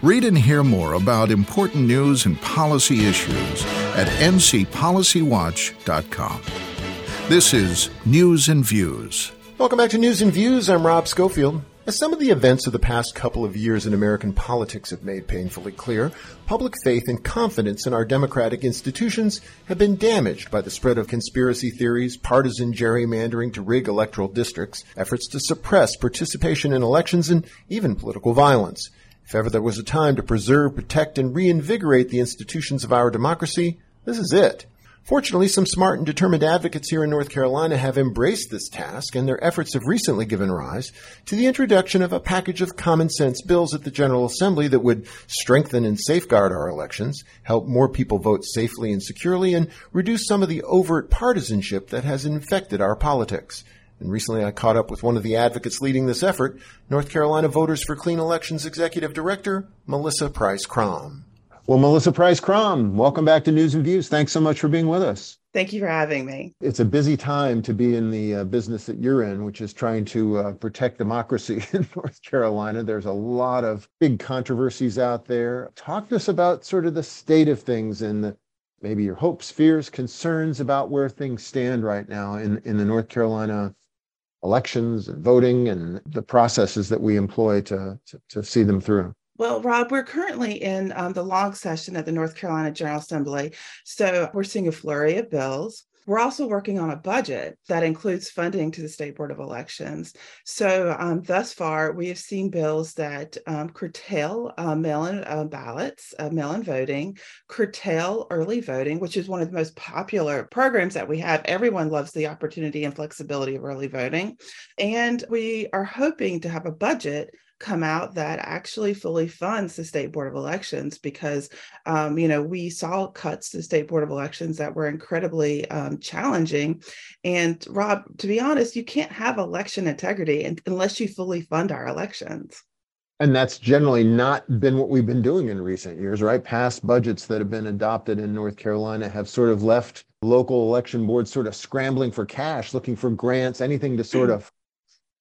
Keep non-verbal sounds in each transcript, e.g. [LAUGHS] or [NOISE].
Read and hear more about important news and policy issues at ncpolicywatch.com. This is News and Views. Welcome back to News and Views. I'm Rob Schofield. As some of the events of the past couple of years in American politics have made painfully clear, public faith and confidence in our democratic institutions have been damaged by the spread of conspiracy theories, partisan gerrymandering to rig electoral districts, efforts to suppress participation in elections, and even political violence. If ever there was a time to preserve, protect, and reinvigorate the institutions of our democracy, this is it. Fortunately, some smart and determined advocates here in North Carolina have embraced this task, and their efforts have recently given rise to the introduction of a package of common sense bills at the General Assembly that would strengthen and safeguard our elections, help more people vote safely and securely, and reduce some of the overt partisanship that has infected our politics. And recently I caught up with one of the advocates leading this effort, North Carolina Voters for Clean Elections Executive Director, Melissa Price Kromm. Well, Melissa Price Kromm, welcome back to News and Views. Thanks so much for being with us. Thank you for having me. It's a busy time to be in the uh, business that you're in, which is trying to uh, protect democracy [LAUGHS] in North Carolina. There's a lot of big controversies out there. Talk to us about sort of the state of things and the, maybe your hopes, fears, concerns about where things stand right now in, in the North Carolina elections and voting and the processes that we employ to, to, to see them through. Well, Rob, we're currently in um, the long session at the North Carolina General Assembly. So we're seeing a flurry of bills. We're also working on a budget that includes funding to the State Board of Elections. So, um, thus far, we have seen bills that um, curtail uh, mail in uh, ballots, uh, mail in voting, curtail early voting, which is one of the most popular programs that we have. Everyone loves the opportunity and flexibility of early voting. And we are hoping to have a budget come out that actually fully funds the state board of elections because um, you know we saw cuts to state board of elections that were incredibly um, challenging. And rob to be honest you can't have election integrity unless you fully fund our elections. And that's generally not been what we've been doing in recent years, right? Past budgets that have been adopted in North Carolina have sort of left local election boards sort of scrambling for cash, looking for grants, anything to sort of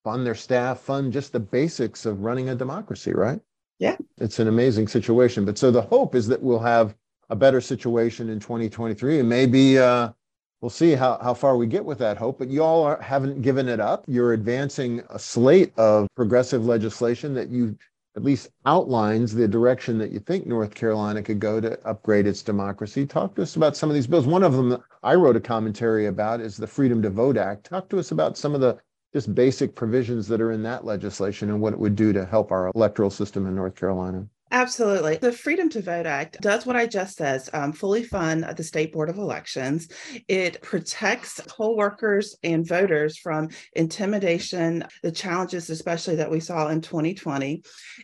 fund their staff, fund just the basics of running a democracy, right? Yeah. It's an amazing situation. But so the hope is that we'll have a better situation in 2023 and maybe uh, we'll see how, how far we get with that hope. But you all are, haven't given it up. You're advancing a slate of progressive legislation that you at least outlines the direction that you think North Carolina could go to upgrade its democracy. Talk to us about some of these bills. One of them I wrote a commentary about is the Freedom to Vote Act. Talk to us about some of the just basic provisions that are in that legislation and what it would do to help our electoral system in North Carolina. Absolutely. The Freedom to Vote Act does what I just said, um, fully fund the State Board of Elections. It protects poll workers and voters from intimidation, the challenges, especially that we saw in 2020.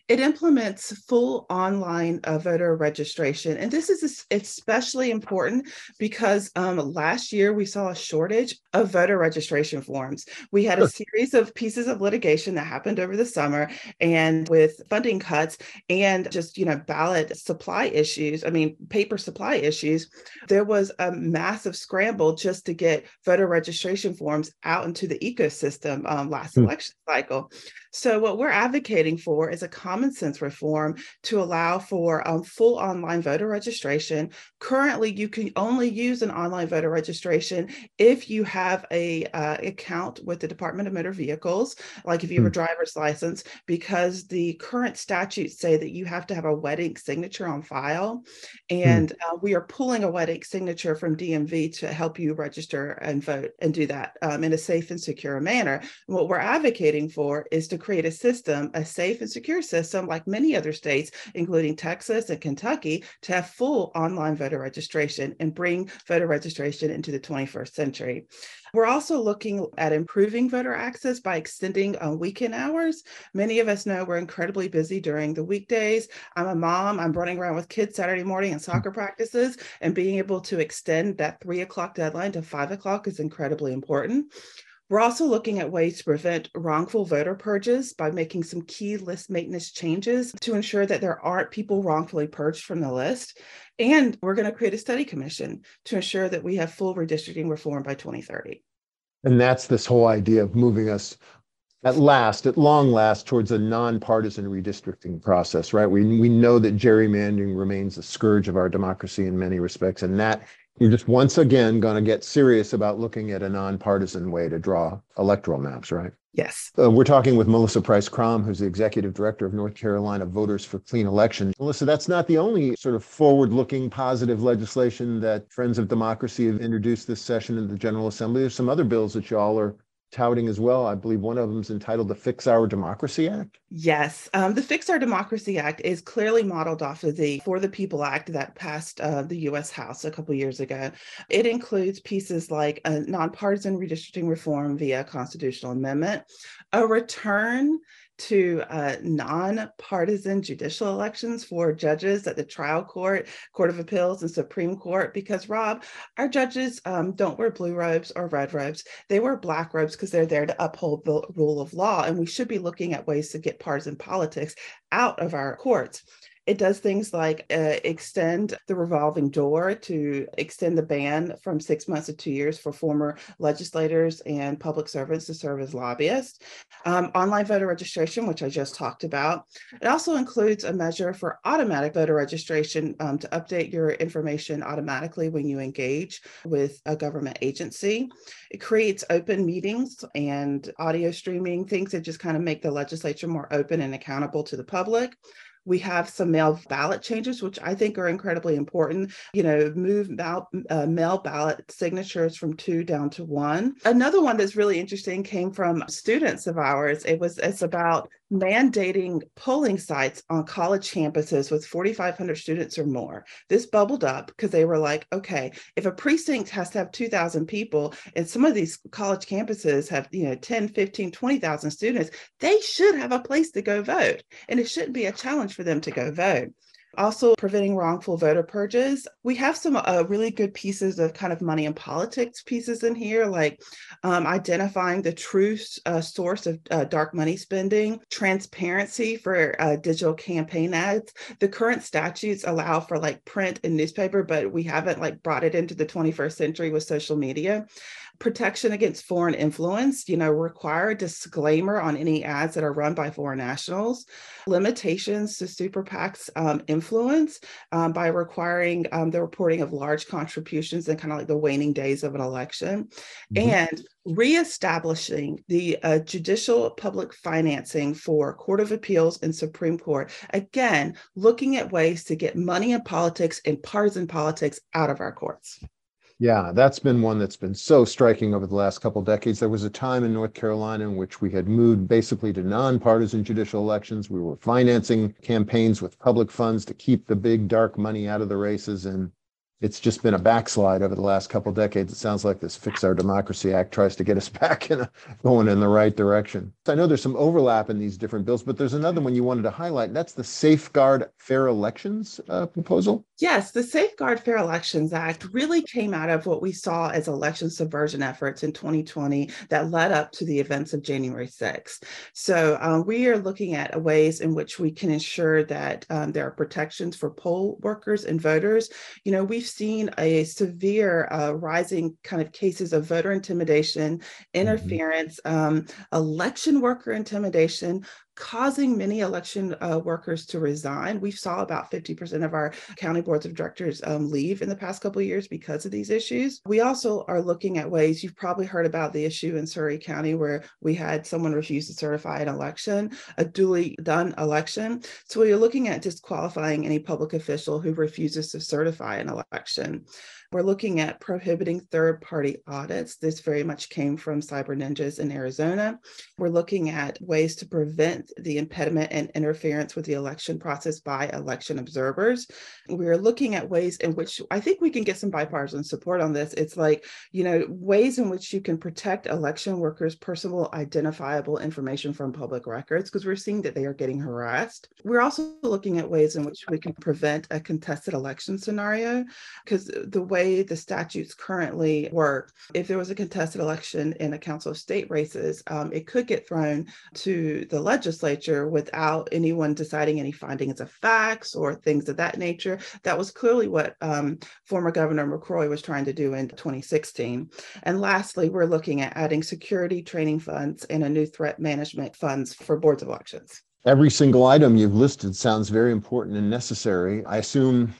It implements full online uh, voter registration. And this is especially important because um, last year we saw a shortage of voter registration forms. We had a series of pieces of litigation that happened over the summer and with funding cuts and just you know ballot supply issues i mean paper supply issues there was a massive scramble just to get voter registration forms out into the ecosystem um, last mm. election cycle so, what we're advocating for is a common sense reform to allow for um, full online voter registration. Currently, you can only use an online voter registration if you have a uh, account with the Department of Motor Vehicles, like if you have a hmm. driver's license, because the current statutes say that you have to have a wet ink signature on file, hmm. and uh, we are pulling a wet ink signature from DMV to help you register and vote and do that um, in a safe and secure manner. And what we're advocating for is to create a system, a safe and secure system, like many other states, including Texas and Kentucky, to have full online voter registration and bring voter registration into the 21st century. We're also looking at improving voter access by extending uh, weekend hours. Many of us know we're incredibly busy during the weekdays. I'm a mom, I'm running around with kids Saturday morning and soccer practices, and being able to extend that three o'clock deadline to five o'clock is incredibly important. We're also looking at ways to prevent wrongful voter purges by making some key list maintenance changes to ensure that there aren't people wrongfully purged from the list. And we're going to create a study commission to ensure that we have full redistricting reform by 2030. And that's this whole idea of moving us at last, at long last, towards a nonpartisan redistricting process, right? We, we know that gerrymandering remains a scourge of our democracy in many respects, and that you're just once again going to get serious about looking at a nonpartisan way to draw electoral maps, right? Yes. Uh, we're talking with Melissa Price Kromm, who's the executive director of North Carolina Voters for Clean Elections. Melissa, that's not the only sort of forward looking positive legislation that Friends of Democracy have introduced this session in the General Assembly. There's some other bills that y'all are touting as well. I believe one of them is entitled the Fix Our Democracy Act. Yes, um, the Fix Our Democracy Act is clearly modeled off of the For the People Act that passed uh, the U.S. House a couple years ago. It includes pieces like a nonpartisan redistricting reform via constitutional amendment, a return to uh, non-partisan judicial elections for judges at the trial court, court of appeals, and Supreme Court. Because Rob, our judges um, don't wear blue robes or red robes; they wear black robes because they're there to uphold the rule of law. And we should be looking at ways to get partisan politics out of our courts. It does things like uh, extend the revolving door to extend the ban from six months to two years for former legislators and public servants to serve as lobbyists. Um, online voter registration, which I just talked about. It also includes a measure for automatic voter registration um, to update your information automatically when you engage with a government agency. It creates open meetings and audio streaming, things that just kind of make the legislature more open and accountable to the public. We have some mail ballot changes, which I think are incredibly important. You know, move mail, uh, mail ballot signatures from two down to one. Another one that's really interesting came from students of ours. It was it's about mandating polling sites on college campuses with 4,500 students or more. This bubbled up because they were like, okay, if a precinct has to have 2,000 people and some of these college campuses have, you know, 10, 15, 20,000 students, they should have a place to go vote. And it shouldn't be a challenge for them to go vote. Also, preventing wrongful voter purges. We have some uh, really good pieces of kind of money and politics pieces in here, like um, identifying the true uh, source of uh, dark money spending, transparency for uh, digital campaign ads. The current statutes allow for like print and newspaper, but we haven't like brought it into the 21st century with social media protection against foreign influence, you know, require a disclaimer on any ads that are run by foreign nationals, limitations to super PACs um, influence um, by requiring um, the reporting of large contributions in kind of like the waning days of an election, mm-hmm. and reestablishing the uh, judicial public financing for Court of Appeals and Supreme Court. Again, looking at ways to get money and politics and partisan politics out of our courts. Yeah, that's been one that's been so striking over the last couple decades. There was a time in North Carolina in which we had moved basically to nonpartisan judicial elections. We were financing campaigns with public funds to keep the big dark money out of the races. And it's just been a backslide over the last couple decades. It sounds like this Fix Our Democracy Act tries to get us [LAUGHS] back in a, going in the right direction. I know there's some overlap in these different bills, but there's another one you wanted to highlight. That's the Safeguard Fair Elections uh, proposal. Yes, the Safeguard Fair Elections Act really came out of what we saw as election subversion efforts in 2020 that led up to the events of January 6th. So um, we are looking at ways in which we can ensure that um, there are protections for poll workers and voters. You know, we've seen a severe uh, rising kind of cases of voter intimidation, mm-hmm. interference, mm-hmm. um, election worker intimidation, causing many election uh, workers to resign. We saw about 50% of our county boards of directors um, leave in the past couple years because of these issues. We also are looking at ways, you've probably heard about the issue in Surry County where we had someone refuse to certify an election, a duly done election. So we are looking at disqualifying any public official who refuses to certify an election. We're looking at prohibiting third party audits. This very much came from Cyber Ninjas in Arizona. We're looking at ways to prevent the impediment and interference with the election process by election observers. We're looking at ways in which I think we can get some bipartisan support on this. It's like, you know, ways in which you can protect election workers' personal identifiable information from public records because we're seeing that they are getting harassed. We're also looking at ways in which we can prevent a contested election scenario because the way way the statutes currently work, if there was a contested election in a council of state races, um, it could get thrown to the legislature without anyone deciding any findings of facts or things of that nature. That was clearly what um, former Governor McCrory was trying to do in 2016. And lastly, we're looking at adding security training funds and a new threat management funds for boards of elections. Every single item you've listed sounds very important and necessary. I assume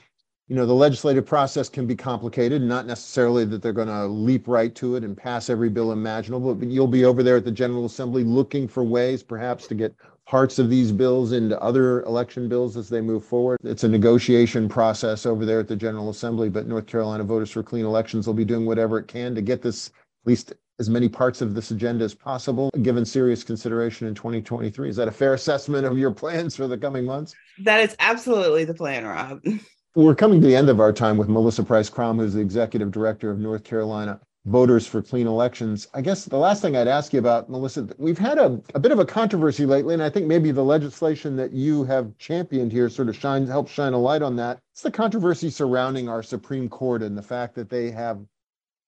you know the legislative process can be complicated not necessarily that they're going to leap right to it and pass every bill imaginable but you'll be over there at the general assembly looking for ways perhaps to get parts of these bills into other election bills as they move forward it's a negotiation process over there at the general assembly but north carolina voters for clean elections will be doing whatever it can to get this at least as many parts of this agenda as possible, given serious consideration in 2023. Is that a fair assessment of your plans for the coming months? That is absolutely the plan, Rob. [LAUGHS] We're coming to the end of our time with Melissa Price Kromm, who's the executive director of North Carolina Voters for Clean Elections. I guess the last thing I'd ask you about, Melissa, we've had a, a bit of a controversy lately, and I think maybe the legislation that you have championed here sort of shines helps shine a light on that. It's the controversy surrounding our Supreme Court and the fact that they have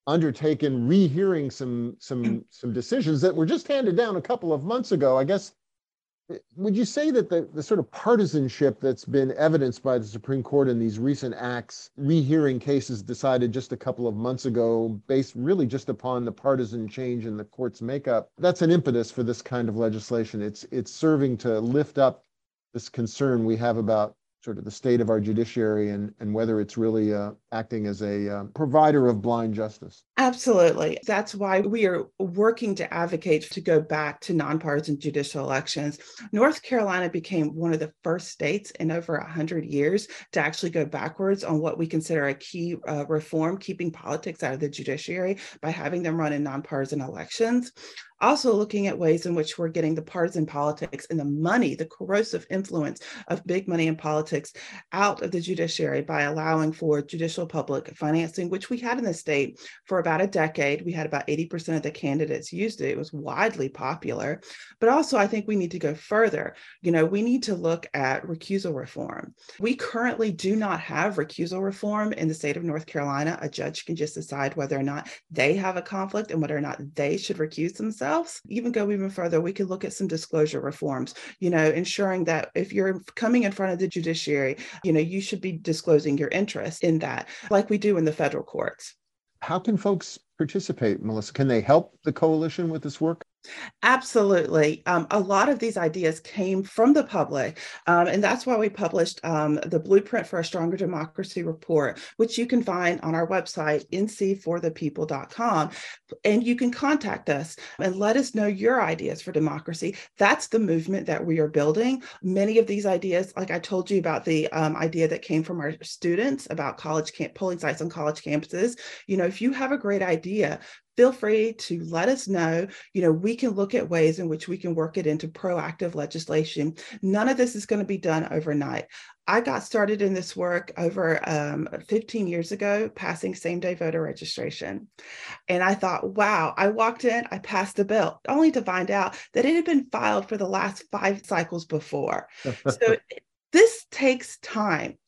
undertaken rehearing some some some decisions that were just handed down a couple of months ago. I guess would you say that the, the sort of partisanship that's been evidenced by the Supreme Court in these recent acts, rehearing cases decided just a couple of months ago, based really just upon the partisan change in the court's makeup, that's an impetus for this kind of legislation. It's it's serving to lift up this concern we have about sort of the state of our judiciary and, and whether it's really uh, acting as a uh, provider of blind justice. Absolutely. That's why we are working to advocate to go back to nonpartisan judicial elections. North Carolina became one of the first states in over 100 years to actually go backwards on what we consider a key uh, reform, keeping politics out of the judiciary by having them run in nonpartisan elections also looking at ways in which we're getting the partisan politics and the money, the corrosive influence of big money in politics out of the judiciary by allowing for judicial public financing, which we had in the state for about a decade. We had about 80% of the candidates used it. It was widely popular. But also, I think we need to go further. You know, we need to look at recusal reform. We currently do not have recusal reform in the state of North Carolina. A judge can just decide whether or not they have a conflict and whether or not they should recuse themselves. Even go even further, we could look at some disclosure reforms, you know, ensuring that if you're coming in front of the judiciary, you know, you should be disclosing your interest in that, like we do in the federal courts. How can folks participate, Melissa? Can they help the coalition with this work? Absolutely. Um, a lot of these ideas came from the public. Um, and that's why we published um, the Blueprint for a Stronger Democracy report, which you can find on our website, nc4thepeople.com. And you can contact us and let us know your ideas for democracy. That's the movement that we are building. Many of these ideas, like I told you about the um, idea that came from our students about college camp polling sites on college campuses. You know, if you have a great idea, feel free to let us know. You know, we can look at ways in which we can work it into proactive legislation. None of this is going to be done overnight. I got started in this work over um, 15 years ago, passing same day voter registration. And I thought, wow, I walked in, I passed the bill, only to find out that it had been filed for the last five cycles before. [LAUGHS] so this takes time.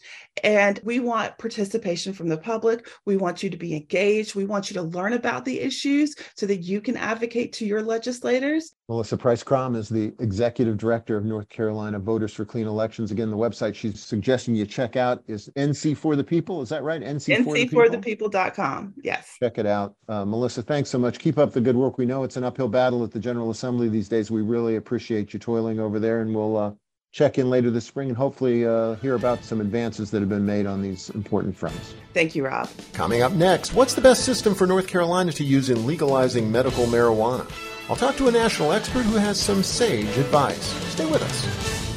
And we want participation from the public. We want you to be engaged. We want you to learn about the issues so that you can advocate to your legislators. Melissa Price Kromm is the executive director of North Carolina Voters for Clean Elections. Again, the website she's suggesting you check out is NC for the People. Is that right? NC, NC for the People.com. Yes. Check it out. Uh, Melissa, thanks so much. Keep up the good work. We know it's an uphill battle at the General Assembly these days. We really appreciate you toiling over there, and we'll uh, check in later this spring and hopefully uh, hear about some advances that have been made on these important fronts. Thank you, Rob. Coming up next, what's the best system for North Carolina to use in legalizing medical marijuana? I'll talk to a national expert who has some sage advice. Stay with us.